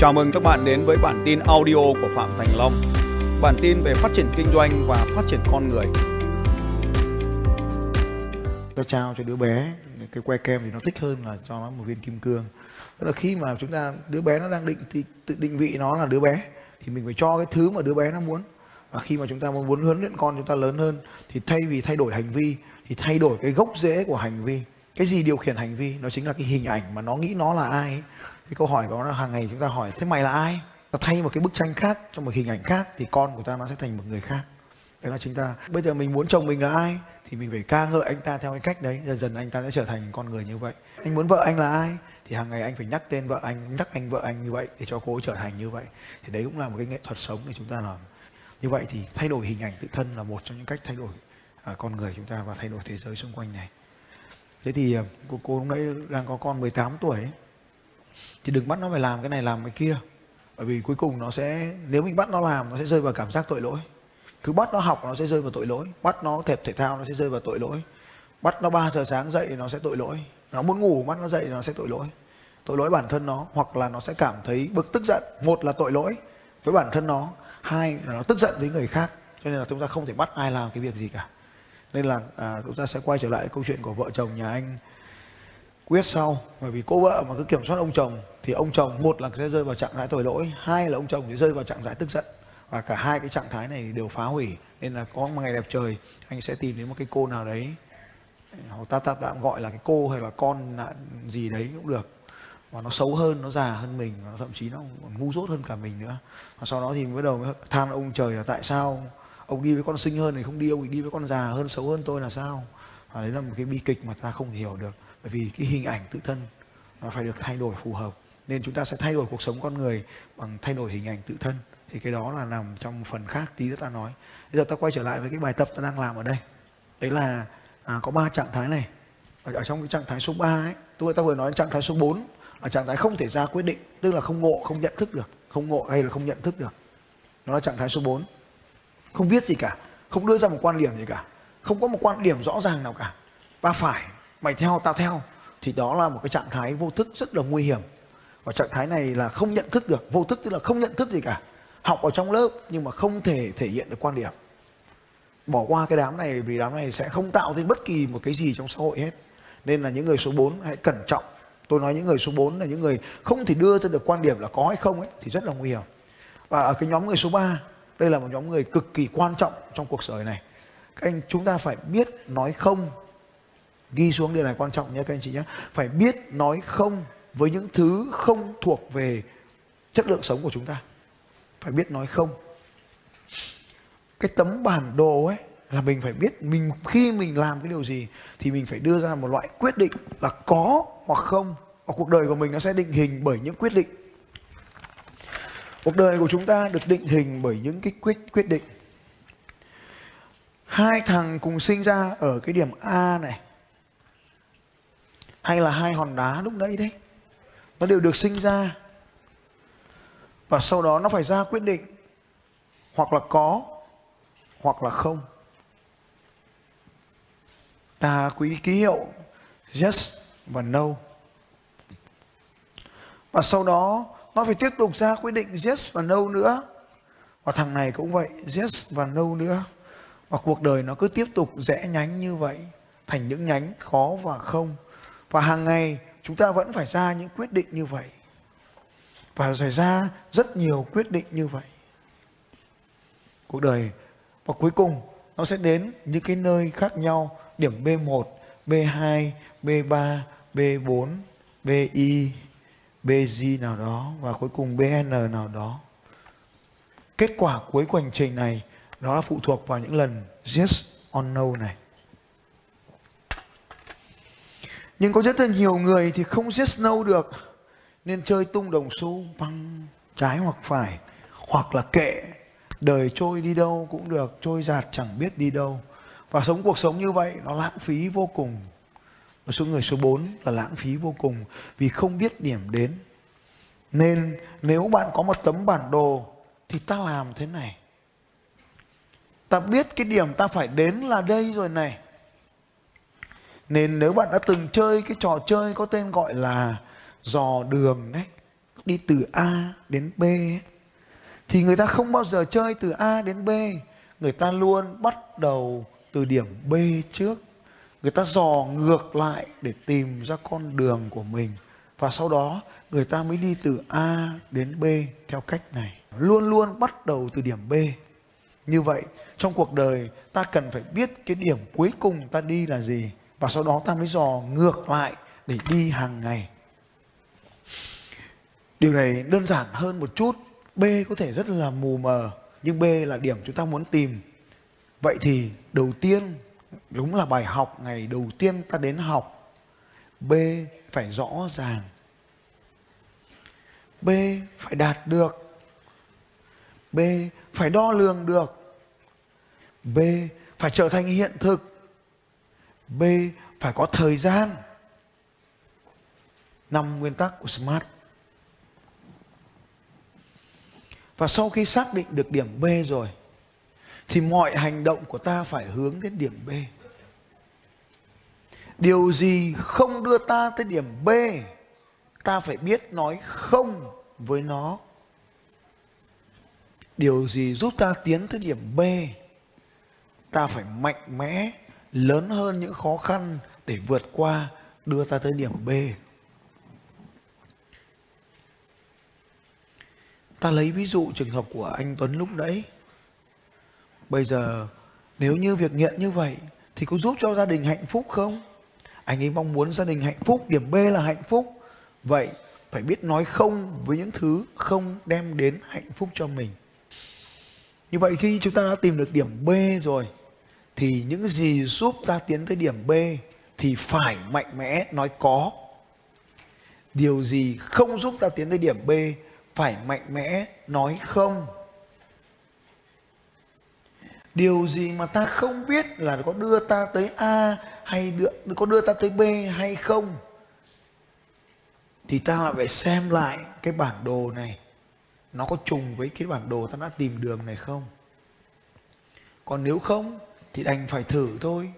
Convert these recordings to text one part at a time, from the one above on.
Chào mừng các bạn đến với bản tin audio của Phạm Thành Long. Bản tin về phát triển kinh doanh và phát triển con người. Tôi trao cho đứa bé cái que kem thì nó thích hơn là cho nó một viên kim cương tức là khi mà chúng ta, đứa bé nó đang định thì tự định vị nó là đứa bé, thì mình phải cho cái thứ mà đứa bé nó muốn và khi mà chúng ta muốn huấn luyện con chúng ta lớn hơn, thì thay vì thay đổi hành vi, thì thay đổi cái gốc rễ của hành vi cái gì điều khiển hành vi nó chính là cái hình ảnh mà nó nghĩ nó là ai ấy cái câu hỏi đó là hàng ngày chúng ta hỏi thế mày là ai? Ta thay một cái bức tranh khác cho một hình ảnh khác thì con của ta nó sẽ thành một người khác. Đấy là chúng ta bây giờ mình muốn chồng mình là ai? Thì mình phải ca ngợi anh ta theo cái cách đấy dần dần anh ta sẽ trở thành con người như vậy. Anh muốn vợ anh là ai? Thì hàng ngày anh phải nhắc tên vợ anh nhắc anh vợ anh như vậy để cho cô ấy trở thành như vậy. Thì đấy cũng là một cái nghệ thuật sống để chúng ta làm. Như vậy thì thay đổi hình ảnh tự thân là một trong những cách thay đổi à, con người chúng ta và thay đổi thế giới xung quanh này. Thế thì à, cô cô lúc nãy đang có con 18 tuổi ấy, thì đừng bắt nó phải làm cái này làm cái kia. Bởi vì cuối cùng nó sẽ nếu mình bắt nó làm nó sẽ rơi vào cảm giác tội lỗi. Cứ bắt nó học nó sẽ rơi vào tội lỗi. Bắt nó thể thể thao nó sẽ rơi vào tội lỗi. Bắt nó 3 giờ sáng dậy thì nó sẽ tội lỗi. Nó muốn ngủ bắt nó dậy thì nó sẽ tội lỗi. Tội lỗi bản thân nó hoặc là nó sẽ cảm thấy bực tức giận. Một là tội lỗi với bản thân nó. Hai là nó tức giận với người khác. Cho nên là chúng ta không thể bắt ai làm cái việc gì cả. Nên là à, chúng ta sẽ quay trở lại câu chuyện của vợ chồng nhà anh quyết sau. Bởi vì cô vợ mà cứ kiểm soát ông chồng, thì ông chồng một là sẽ rơi vào trạng thái tội lỗi, hai là ông chồng sẽ rơi vào trạng thái tức giận. Và cả hai cái trạng thái này đều phá hủy, nên là có một ngày đẹp trời, anh sẽ tìm đến một cái cô nào đấy, hoặc ta ta tạm gọi là cái cô hay là con là gì đấy cũng được. Và nó xấu hơn, nó già hơn mình, và thậm chí nó còn ngu dốt hơn cả mình nữa. Và sau đó thì bắt đầu mới than ông trời là tại sao ông đi với con xinh hơn thì không đi, ông đi với con già hơn, xấu hơn tôi là sao? Và đấy là một cái bi kịch mà ta không hiểu được bởi vì cái hình ảnh tự thân nó phải được thay đổi phù hợp. Nên chúng ta sẽ thay đổi cuộc sống con người bằng thay đổi hình ảnh tự thân. Thì cái đó là nằm trong phần khác tí nữa ta nói. Bây giờ ta quay trở lại với cái bài tập ta đang làm ở đây. Đấy là à, có ba trạng thái này. Ở, ở trong cái trạng thái số 3 ấy tôi ta vừa nói trạng thái số 4 là trạng thái không thể ra quyết định tức là không ngộ không nhận thức được không ngộ hay là không nhận thức được. Nó là trạng thái số 4 không biết gì cả không đưa ra một quan điểm gì cả không có một quan điểm rõ ràng nào cả. Ta phải mày theo, tao theo. Thì đó là một cái trạng thái vô thức rất là nguy hiểm. Và trạng thái này là không nhận thức được. Vô thức tức là không nhận thức gì cả. Học ở trong lớp nhưng mà không thể thể hiện được quan điểm. Bỏ qua cái đám này vì đám này sẽ không tạo nên bất kỳ một cái gì trong xã hội hết. Nên là những người số 4 hãy cẩn trọng. Tôi nói những người số 4 là những người không thể đưa ra được quan điểm là có hay không ấy, thì rất là nguy hiểm. Và ở cái nhóm người số 3 đây là một nhóm người cực kỳ quan trọng trong cuộc đời này. Các anh, chúng ta phải biết nói không ghi xuống điều này quan trọng nhé các anh chị nhé. Phải biết nói không với những thứ không thuộc về chất lượng sống của chúng ta. Phải biết nói không. Cái tấm bản đồ ấy là mình phải biết mình khi mình làm cái điều gì thì mình phải đưa ra một loại quyết định là có hoặc không. Và cuộc đời của mình nó sẽ định hình bởi những quyết định. Cuộc đời của chúng ta được định hình bởi những cái quyết quyết định. Hai thằng cùng sinh ra ở cái điểm A này hay là hai hòn đá lúc nãy đấy. Nó đều được sinh ra. Và sau đó nó phải ra quyết định hoặc là có hoặc là không. Ta quý ký hiệu yes và no. Và sau đó nó phải tiếp tục ra quyết định yes và no nữa. Và thằng này cũng vậy, yes và no nữa. Và cuộc đời nó cứ tiếp tục rẽ nhánh như vậy, thành những nhánh khó và không và hàng ngày chúng ta vẫn phải ra những quyết định như vậy và xảy ra rất nhiều quyết định như vậy cuộc đời và cuối cùng nó sẽ đến những cái nơi khác nhau điểm B1, B2, B3, B4, BI, BG nào đó và cuối cùng BN nào đó. Kết quả cuối của hành trình này nó là phụ thuộc vào những lần yes or no này. Nhưng có rất là nhiều người thì không giết snow được. Nên chơi tung đồng xu, văng, trái hoặc phải. Hoặc là kệ, đời trôi đi đâu cũng được, trôi giạt chẳng biết đi đâu. Và sống cuộc sống như vậy, nó lãng phí vô cùng. Và số người số 4 là lãng phí vô cùng vì không biết điểm đến. Nên nếu bạn có một tấm bản đồ thì ta làm thế này. Ta biết cái điểm ta phải đến là đây rồi này nên nếu bạn đã từng chơi cái trò chơi có tên gọi là dò đường đấy đi từ A đến B thì người ta không bao giờ chơi từ A đến B, người ta luôn bắt đầu từ điểm B trước. Người ta dò ngược lại để tìm ra con đường của mình và sau đó người ta mới đi từ A đến B theo cách này. Luôn luôn bắt đầu từ điểm B. Như vậy, trong cuộc đời ta cần phải biết cái điểm cuối cùng ta đi là gì và sau đó ta mới dò ngược lại để đi hàng ngày. Điều này đơn giản hơn một chút. B có thể rất là mù mờ, nhưng B là điểm chúng ta muốn tìm. Vậy thì đầu tiên, đúng là bài học ngày đầu tiên ta đến học. B phải rõ ràng. B phải đạt được. B phải đo lường được. B phải trở thành hiện thực. B phải có thời gian. Năm nguyên tắc của SMART. Và sau khi xác định được điểm B rồi thì mọi hành động của ta phải hướng đến điểm B. Điều gì không đưa ta tới điểm B, ta phải biết nói không với nó. Điều gì giúp ta tiến tới điểm B, ta phải mạnh mẽ, lớn hơn những khó khăn để vượt qua, đưa ta tới điểm B. Ta lấy ví dụ trường hợp của anh Tuấn lúc nãy. Bây giờ nếu như việc nghiện như vậy thì có giúp cho gia đình hạnh phúc không? Anh ấy mong muốn gia đình hạnh phúc, điểm B là hạnh phúc. Vậy phải biết nói không với những thứ không đem đến hạnh phúc cho mình. Như vậy khi chúng ta đã tìm được điểm B rồi thì những gì giúp ta tiến tới điểm B thì phải mạnh mẽ nói có. Điều gì không giúp ta tiến tới điểm B phải mạnh mẽ nói không. Điều gì mà ta không biết là có đưa ta tới a hay đưa, có đưa ta tới b hay không? Thì ta lại phải xem lại cái bản đồ này. Nó có trùng với cái bản đồ ta đã tìm đường này không? Còn nếu không thì đành phải thử thôi.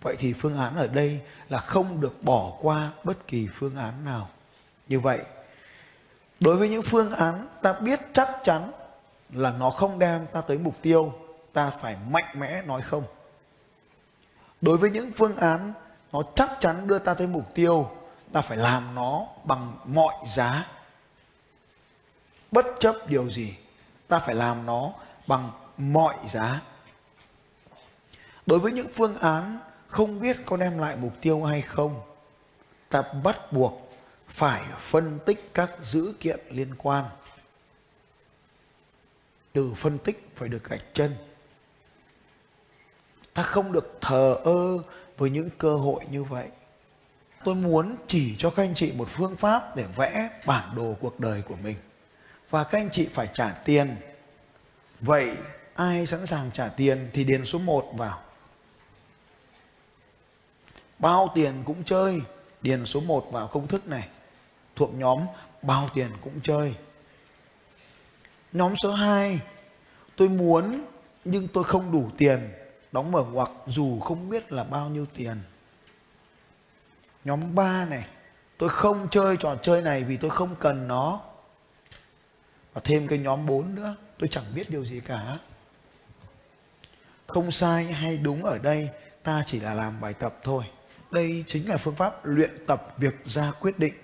Vậy thì phương án ở đây là không được bỏ qua bất kỳ phương án nào. Như vậy, đối với những phương án ta biết chắc chắn là nó không đem ta tới mục tiêu, ta phải mạnh mẽ nói không. Đối với những phương án nó chắc chắn đưa ta tới mục tiêu, ta phải làm nó bằng mọi giá. Bất chấp điều gì, ta phải làm nó bằng mọi giá đối với những phương án không biết có đem lại mục tiêu hay không, ta bắt buộc phải phân tích các dữ kiện liên quan. Từ phân tích phải được gạch chân. Ta không được thờ ơ với những cơ hội như vậy. Tôi muốn chỉ cho các anh chị một phương pháp để vẽ bản đồ cuộc đời của mình. Và các anh chị phải trả tiền. Vậy ai sẵn sàng trả tiền thì điền số 1 vào bao tiền cũng chơi điền số 1 vào công thức này thuộc nhóm bao tiền cũng chơi. Nhóm số 2, tôi muốn nhưng tôi không đủ tiền, đóng mở ngoặc dù không biết là bao nhiêu tiền. Nhóm 3 này, tôi không chơi trò chơi này vì tôi không cần nó. Và thêm cái nhóm 4 nữa, tôi chẳng biết điều gì cả. Không sai hay đúng ở đây, ta chỉ là làm bài tập thôi. Đây chính là phương pháp luyện tập việc ra quyết định.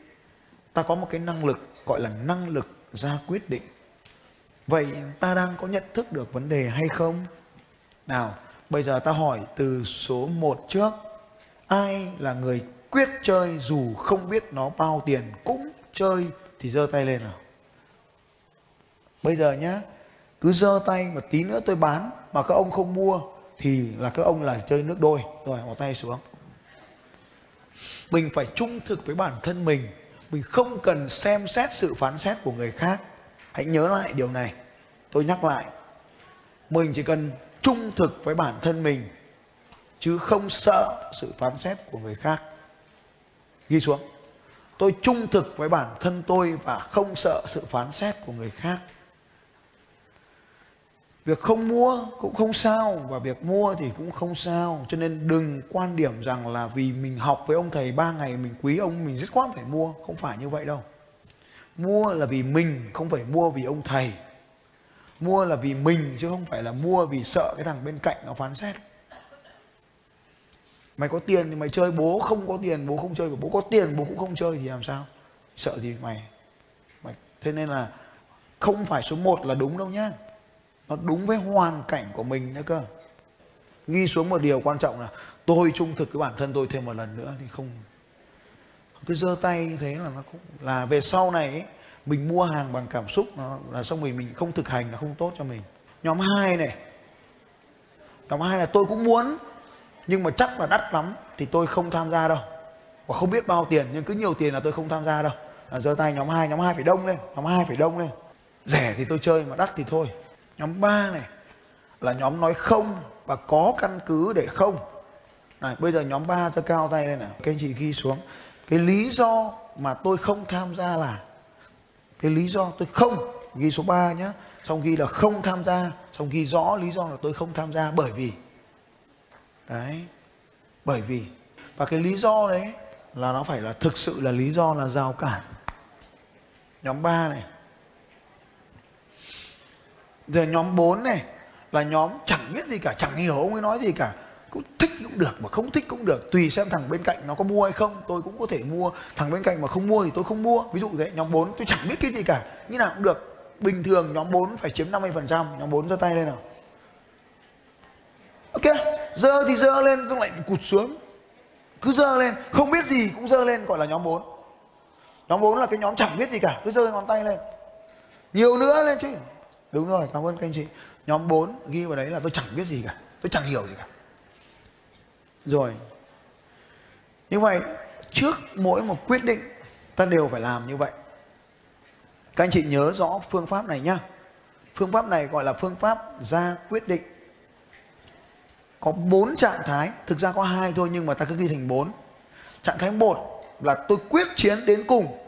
Ta có một cái năng lực gọi là năng lực ra quyết định. Vậy ta đang có nhận thức được vấn đề hay không? Nào, bây giờ ta hỏi từ số 1 trước. Ai là người quyết chơi dù không biết nó bao tiền cũng chơi? Thì giơ tay lên nào. Bây giờ nhá, cứ giơ tay mà tí nữa tôi bán mà các ông không mua thì là các ông là chơi nước đôi. Rồi bỏ tay xuống mình phải trung thực với bản thân mình. Mình không cần xem xét sự phán xét của người khác. Hãy nhớ lại điều này. Tôi nhắc lại, mình chỉ cần trung thực với bản thân mình, chứ không sợ sự phán xét của người khác. Ghi xuống. Tôi trung thực với bản thân tôi và không sợ sự phán xét của người khác việc không mua cũng không sao và việc mua thì cũng không sao. Cho nên đừng quan điểm rằng là vì mình học với ông thầy ba ngày mình quý ông, mình rất khoát phải mua. Không phải như vậy đâu. Mua là vì mình, không phải mua vì ông thầy. Mua là vì mình chứ không phải là mua vì sợ cái thằng bên cạnh nó phán xét. Mày có tiền thì mày chơi, bố không có tiền, bố không chơi, bố có tiền, bố cũng không chơi thì làm sao? Sợ gì mày? Mày, thế nên là không phải số 1 là đúng đâu nhá nó đúng với hoàn cảnh của mình nữa cơ. Ghi xuống một điều quan trọng là tôi trung thực với bản thân tôi thêm một lần nữa thì không cứ giơ tay như thế là nó không là về sau này ấy, mình mua hàng bằng cảm xúc nó là xong mình mình không thực hành là không tốt cho mình. Nhóm 2 này nhóm 2 là tôi cũng muốn nhưng mà chắc là đắt lắm thì tôi không tham gia đâu. Và không biết bao tiền nhưng cứ nhiều tiền là tôi không tham gia đâu. Là giơ tay nhóm 2 nhóm 2 phải đông lên nhóm 2 phải đông lên. Rẻ thì tôi chơi mà đắt thì thôi nhóm 3 này là nhóm nói không và có căn cứ để không. Này, bây giờ nhóm 3 giơ cao tay lên nào các anh chị ghi xuống. Cái lý do mà tôi không tham gia là cái lý do tôi không ghi số 3 nhé xong ghi là không tham gia xong ghi rõ lý do là tôi không tham gia bởi vì. Đấy bởi vì. Và cái lý do đấy là nó phải là thực sự là lý do là rào cản. Nhóm 3 này rồi nhóm 4 này là nhóm chẳng biết gì cả, chẳng hiểu ông ấy nói gì cả. Cũng thích cũng được mà không thích cũng được, tùy xem thằng bên cạnh nó có mua hay không, tôi cũng có thể mua. Thằng bên cạnh mà không mua thì tôi không mua. Ví dụ thế, nhóm 4 tôi chẳng biết cái gì cả. Như nào cũng được. Bình thường nhóm 4 phải chiếm 50 phần trăm. Nhóm 4 giơ tay lên nào. Ok, dơ thì dơ lên xong lại cụt xuống. Cứ dơ lên, không biết gì cũng dơ lên, gọi là nhóm 4 nhóm 4 là cái nhóm chẳng biết gì cả, cứ dơ ngón tay lên. Nhiều nữa lên chứ đúng rồi, cảm ơn các anh chị. Nhóm 4 ghi vào đấy là tôi chẳng biết gì cả. Tôi chẳng hiểu gì cả. Rồi. Như vậy, trước mỗi một quyết định, ta đều phải làm như vậy. Các anh chị nhớ rõ phương pháp này nhá. Phương pháp này gọi là phương pháp ra quyết định. Có bốn trạng thái, thực ra có hai thôi nhưng mà ta cứ ghi thành bốn. Trạng thái một là tôi quyết chiến đến cùng,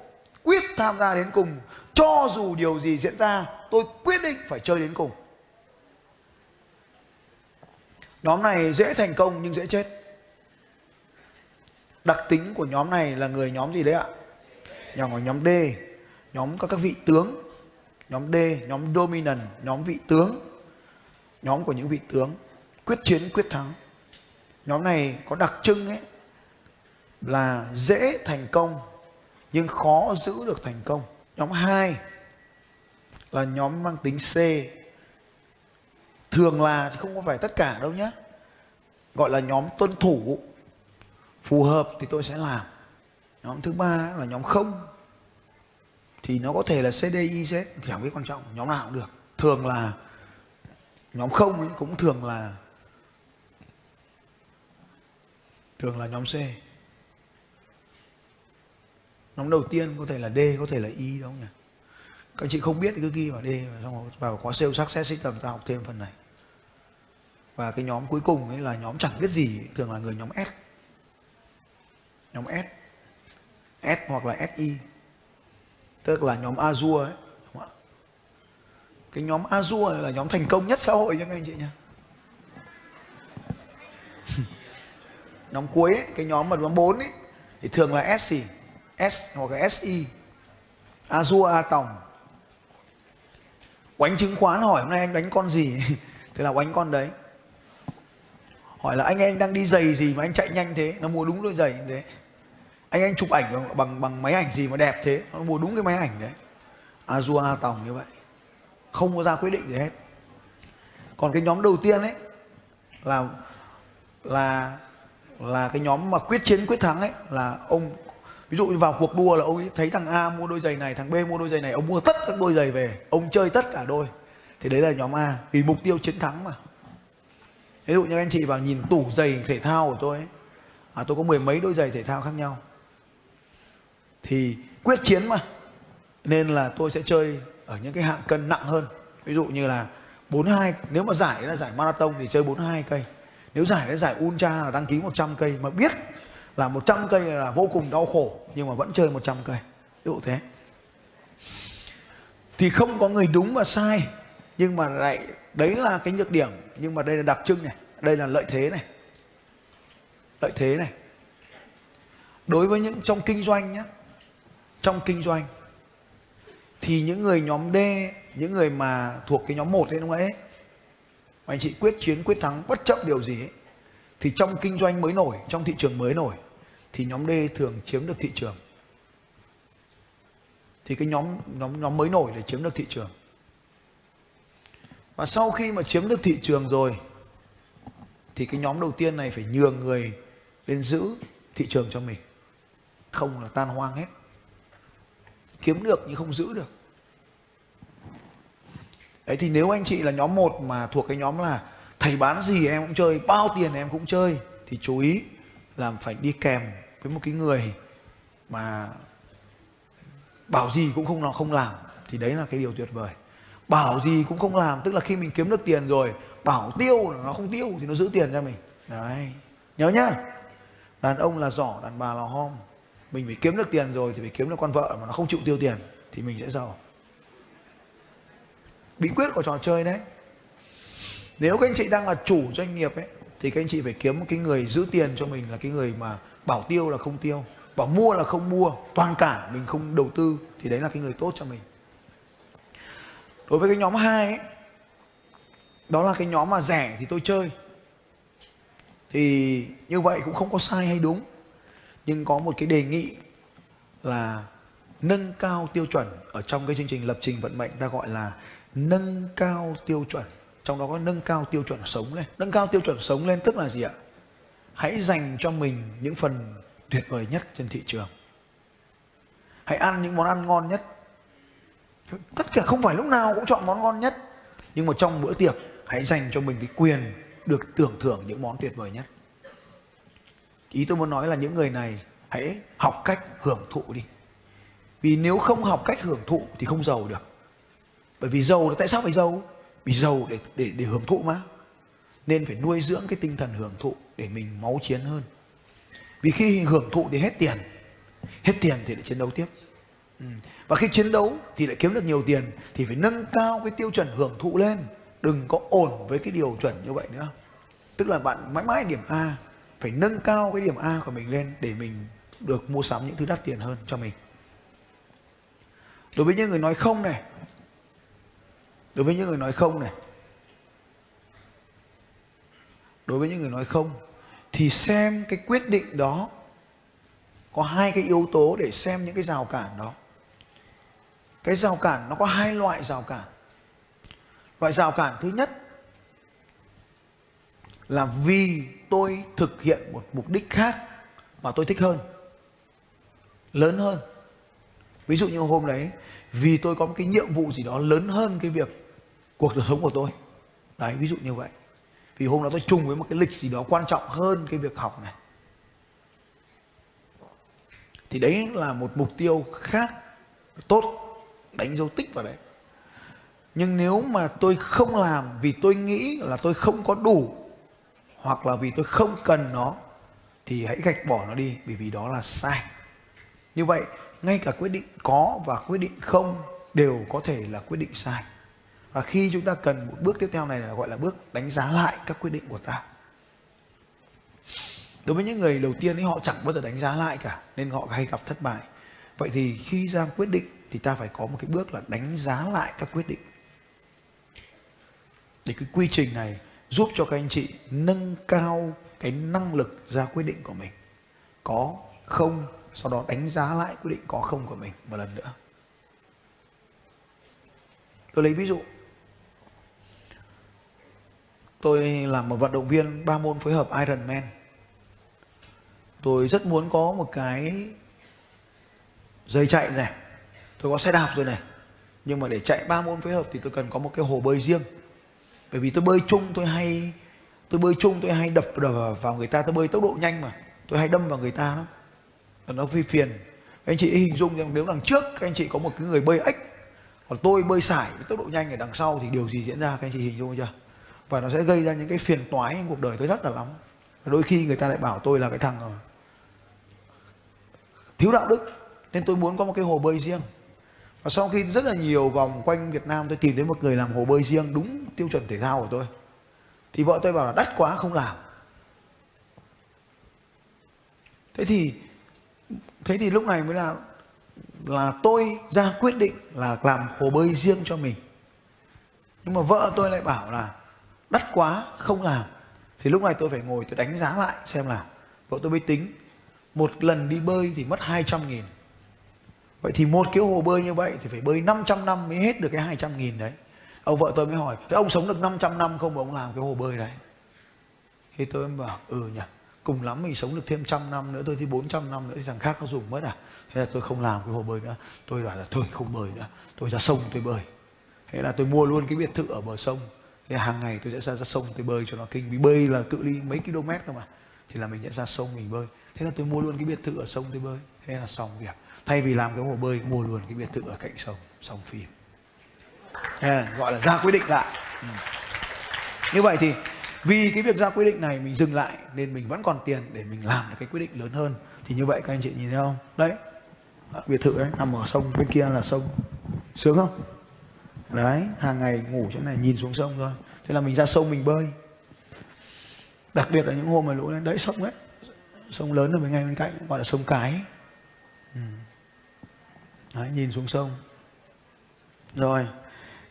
quyết tham gia đến cùng, cho dù điều gì diễn ra tôi quyết định phải chơi đến cùng. Nhóm này dễ thành công nhưng dễ chết. Đặc tính của nhóm này là người nhóm gì đấy ạ? Nhóm của nhóm D, nhóm các các vị tướng. Nhóm D, nhóm dominant, nhóm vị tướng. Nhóm của những vị tướng, quyết chiến, quyết thắng. Nhóm này có đặc trưng ấy là dễ thành công nhưng khó giữ được thành công. Nhóm 2 là nhóm mang tính C. Thường là không có phải tất cả đâu nhé gọi là nhóm tuân thủ, phù hợp thì tôi sẽ làm. Nhóm thứ ba là nhóm không, thì nó có thể là CDI sẽ chẳng biết quan trọng, nhóm nào cũng được. Thường là nhóm không ấy, cũng thường là thường là nhóm C. Nhóm đầu tiên có thể là D, có thể là Y đúng không nhỉ? Các anh chị không biết thì cứ ghi vào đi xong vào khóa sale success system ta học thêm phần này. Và cái nhóm cuối cùng ấy là nhóm chẳng biết gì thường là người nhóm S. Nhóm S. S hoặc là SI tức là nhóm Azure ấy đúng không? cái nhóm Azure là nhóm thành công nhất xã hội cho các anh chị nhé nhóm cuối ấy, cái nhóm mà nhóm 4 ấy thì thường là S gì? S hoặc là SI Azure A Tổng. Quánh chứng khoán hỏi hôm nay anh đánh con gì? Thế là quánh con đấy. Hỏi là anh anh đang đi giày gì mà anh chạy nhanh thế? Nó mua đúng đôi giày như thế. Anh anh chụp ảnh bằng, bằng, bằng máy ảnh gì mà đẹp thế? Nó mua đúng cái máy ảnh đấy. Azua A Tòng như vậy. Không có ra quyết định gì hết. Còn cái nhóm đầu tiên ấy Là Là là cái nhóm mà quyết chiến quyết thắng ấy là ông ví dụ như vào cuộc đua là ông ấy thấy thằng A mua đôi giày này thằng B mua đôi giày này ông mua tất các đôi giày về ông chơi tất cả đôi. Thì đấy là nhóm A vì mục tiêu chiến thắng mà. Ví dụ như anh chị vào nhìn tủ giày thể thao của tôi ấy à, tôi có mười mấy đôi giày thể thao khác nhau. Thì quyết chiến mà. Nên là tôi sẽ chơi ở những cái hạng cân nặng hơn. Ví dụ như là 42 nếu mà giải là giải marathon thì chơi 42 cây. Nếu giải là giải ultra là đăng ký 100 cây mà biết là 100 cây là vô cùng đau khổ, nhưng mà vẫn chơi 100 cây. Ví dụ thế. Thì không có người đúng và sai, nhưng mà lại, đấy là cái nhược điểm. Nhưng mà đây là đặc trưng này, đây là lợi thế này. Lợi thế này. Đối với những trong kinh doanh nhé trong kinh doanh, thì những người nhóm D, những người mà thuộc cái nhóm 1 đấy đúng không ấy mà anh chị quyết chiến, quyết thắng bất chấp điều gì ấy, thì trong kinh doanh mới nổi, trong thị trường mới nổi thì nhóm D thường chiếm được thị trường. Thì cái nhóm nhóm nhóm mới nổi để chiếm được thị trường. Và sau khi mà chiếm được thị trường rồi, thì cái nhóm đầu tiên này phải nhường người lên giữ thị trường cho mình. Không là tan hoang hết. Kiếm được nhưng không giữ được. Đấy, thì nếu anh chị là nhóm 1 mà thuộc cái nhóm là thầy bán gì em cũng chơi, bao tiền em cũng chơi, thì chú ý làm phải đi kèm với một cái người mà bảo gì cũng không, nó không làm, thì đấy là cái điều tuyệt vời. Bảo gì cũng không làm, tức là khi mình kiếm được tiền rồi, bảo tiêu là nó không tiêu thì nó giữ tiền cho mình. Đấy, nhớ nhá. Đàn ông là giỏ, đàn bà là hom. Mình phải kiếm được tiền rồi thì phải kiếm được con vợ mà nó không chịu tiêu tiền thì mình sẽ giàu. Bí quyết của trò chơi đấy. Nếu các anh chị đang là chủ doanh nghiệp ấy, thì các anh chị phải kiếm một cái người giữ tiền cho mình là cái người mà bảo tiêu là không tiêu, bảo mua là không mua, toàn cản mình không đầu tư thì đấy là cái người tốt cho mình. Đối với cái nhóm 2 ấy, đó là cái nhóm mà rẻ thì tôi chơi. Thì như vậy cũng không có sai hay đúng, nhưng có một cái đề nghị là nâng cao tiêu chuẩn ở trong cái chương trình lập trình vận mệnh ta gọi là nâng cao tiêu chuẩn. Trong đó có nâng cao tiêu chuẩn sống lên. Nâng cao tiêu chuẩn sống lên tức là gì ạ? Hãy dành cho mình những phần tuyệt vời nhất trên thị trường. Hãy ăn những món ăn ngon nhất. Tất cả không phải lúc nào cũng chọn món ngon nhất. Nhưng mà trong bữa tiệc, hãy dành cho mình cái quyền được tưởng thưởng những món tuyệt vời nhất. Ý tôi muốn nói là những người này, hãy học cách hưởng thụ đi. Vì nếu không học cách hưởng thụ thì không giàu được. Bởi vì giàu là tại sao phải giàu? Vì giàu để để để hưởng thụ mà. Nên phải nuôi dưỡng cái tinh thần hưởng thụ để mình máu chiến hơn. Vì khi hưởng thụ thì hết tiền hết tiền thì lại chiến đấu tiếp. Ừ. và khi chiến đấu thì lại kiếm được nhiều tiền, thì phải nâng cao cái tiêu chuẩn hưởng thụ lên. Đừng có ổn với cái điều chuẩn như vậy nữa. Tức là bạn mãi mãi điểm A, phải nâng cao cái điểm A của mình lên để mình được mua sắm những thứ đắt tiền hơn cho mình. Đối với những người nói không này, đối với những người nói không này đối với những người nói không, thì xem cái quyết định đó, có hai cái yếu tố để xem những cái rào cản đó. Cái rào cản nó có hai loại rào cản. Loại rào cản thứ nhất là vì tôi thực hiện một mục đích khác mà tôi thích hơn, lớn hơn. Ví dụ như hôm đấy, vì tôi có một cái nhiệm vụ gì đó lớn hơn cái việc cuộc đời sống của tôi. Đấy, ví dụ như vậy vì hôm đó tôi chung với một cái lịch gì đó quan trọng hơn cái việc học này. Thì đấy là một mục tiêu khác, tốt, đánh dấu tích vào đấy. Nhưng nếu mà tôi không làm vì tôi nghĩ là tôi không có đủ, hoặc là vì tôi không cần nó, thì hãy gạch bỏ nó đi, bởi vì đó là sai. Như vậy, ngay cả quyết định có và quyết định không đều có thể là quyết định sai và khi chúng ta cần một bước tiếp theo này là gọi là bước đánh giá lại các quyết định của ta. Đối với những người đầu tiên ấy, họ chẳng bao giờ đánh giá lại cả, nên họ hay gặp thất bại. Vậy thì khi ra quyết định thì ta phải có một cái bước là đánh giá lại các quyết định. Để cái quy trình này giúp cho các anh chị nâng cao cái năng lực ra quyết định của mình. Có không, sau đó đánh giá lại quyết định có không của mình một lần nữa. Tôi lấy ví dụ tôi làm một vận động viên ba môn phối hợp Ironman. Tôi rất muốn có một cái dây chạy này. Tôi có xe đạp rồi này. Nhưng mà để chạy ba môn phối hợp thì tôi cần có một cái hồ bơi riêng. Bởi vì tôi bơi chung, tôi hay, tôi bơi chung, tôi hay đập vào người ta. Tôi bơi tốc độ nhanh mà. Tôi hay đâm vào người ta đó nó phi phiền. Các anh chị hình dung rằng nếu đằng trước các anh chị có một cái người bơi ếch, còn tôi bơi sải với tốc độ nhanh ở đằng sau thì điều gì diễn ra? Các anh chị hình dung chưa? Và nó sẽ gây ra những cái phiền toái trong cuộc đời tôi rất là lắm. Đôi khi người ta lại bảo tôi là cái thằng ờ, thiếu đạo đức. Nên tôi muốn có một cái hồ bơi riêng. Và sau khi rất là nhiều vòng quanh Việt Nam tôi tìm đến một người làm hồ bơi riêng đúng tiêu chuẩn thể thao của tôi, thì vợ tôi bảo là đắt quá, không làm. Thế thì thế thì lúc này mới là là tôi ra quyết định là làm hồ bơi riêng cho mình. Nhưng mà vợ tôi lại bảo là đắt quá, không làm. Thì lúc này tôi phải ngồi tôi đánh giá lại xem là vợ tôi mới tính, một lần đi bơi thì mất 200 nghìn. Vậy thì một cái hồ bơi như vậy thì phải bơi 500 năm mới hết được cái 200 nghìn đấy. Ông vợ tôi mới hỏi, thế ông sống được 500 năm không mà ông làm cái hồ bơi đấy? Thì tôi mới bảo ừ nhỉ, cùng lắm mình sống được thêm trăm năm nữa, tôi thì 400 năm nữa thì thằng khác nó dùng mất à. Thế là tôi không làm cái hồ bơi nữa. Tôi bảo là, thôi không bơi nữa, tôi ra sông tôi bơi. Thế là tôi mua luôn cái biệt thự ở bờ sông thế hàng ngày tôi sẽ ra, ra sông tôi bơi cho nó kinh. Vì bơi là cự ly mấy km cơ mà. Thì là mình sẽ ra sông mình bơi. Thế là tôi mua luôn cái biệt thự ở sông tôi bơi. Thế là xong việc. Thay vì làm cái hồ bơi mua luôn cái biệt thự ở cạnh sông xong phim. Thế là gọi là ra quyết định lại. Ừ. như vậy thì vì cái việc ra quyết định này mình dừng lại nên mình vẫn còn tiền để mình làm được cái quyết định lớn hơn. Thì như vậy các anh chị nhìn thấy không? Đấy. Biệt thự ấy nằm ở sông bên kia là sông sướng không? Đấy hàng ngày ngủ chỗ này nhìn xuống sông thôi. Thế là mình ra sông mình bơi. Đặc biệt là những hôm mà lũ lên đấy sông ấy. Sông lớn ở bên ngay bên cạnh gọi là sông cái. Ừ. đấy, nhìn xuống sông. Rồi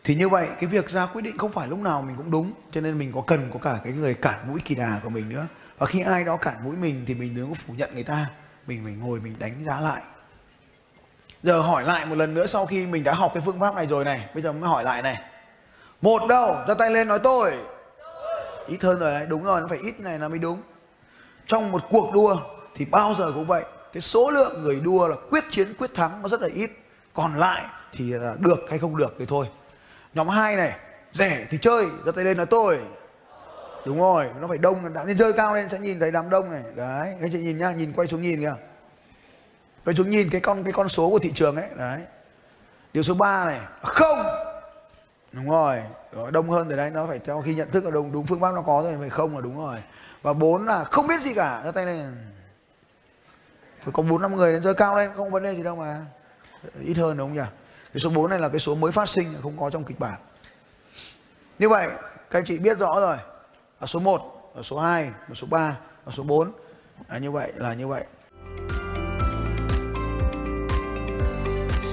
thì như vậy cái việc ra quyết định không phải lúc nào mình cũng đúng cho nên mình có cần có cả cái người cản mũi kỳ đà của mình nữa. Và khi ai đó cản mũi mình thì mình đừng có phủ nhận người ta. Mình phải ngồi mình đánh giá lại giờ hỏi lại một lần nữa sau khi mình đã học cái phương pháp này rồi này. Bây giờ mới hỏi lại này. Một đâu ra tay lên nói tôi. Ít hơn rồi đấy, đúng rồi, nó phải ít như này là mới đúng. Trong một cuộc đua thì bao giờ cũng vậy, cái số lượng người đua là quyết chiến, quyết thắng nó rất là ít. Còn lại thì là được hay không được thì thôi. Nhóm 2 này, rẻ thì chơi ra tay lên nói tôi. Đúng rồi, nó phải đông, đã nên rơi cao lên sẽ nhìn thấy đám đông này. Đấy anh chị nhìn nhá, nhìn quay xuống nhìn kìa vậy chúng nhìn cái con cái con số của thị trường ấy đấy. Điều số 3 này à, không. Đúng rồi đông hơn rồi đấy nó phải theo khi nhận thức là đúng đúng phương pháp nó có rồi phải không là đúng rồi. Và bốn là không biết gì cả ra tay lên. Phải có bốn năm người đến rơi cao lên không vấn đề gì đâu mà. Ít hơn đúng không nhỉ? Cái số 4 này là cái số mới phát sinh không có trong kịch bản. Như vậy các anh chị biết rõ rồi. Ở số 1 ở số 2 ở số 3 ở số 4 à, như vậy là như vậy.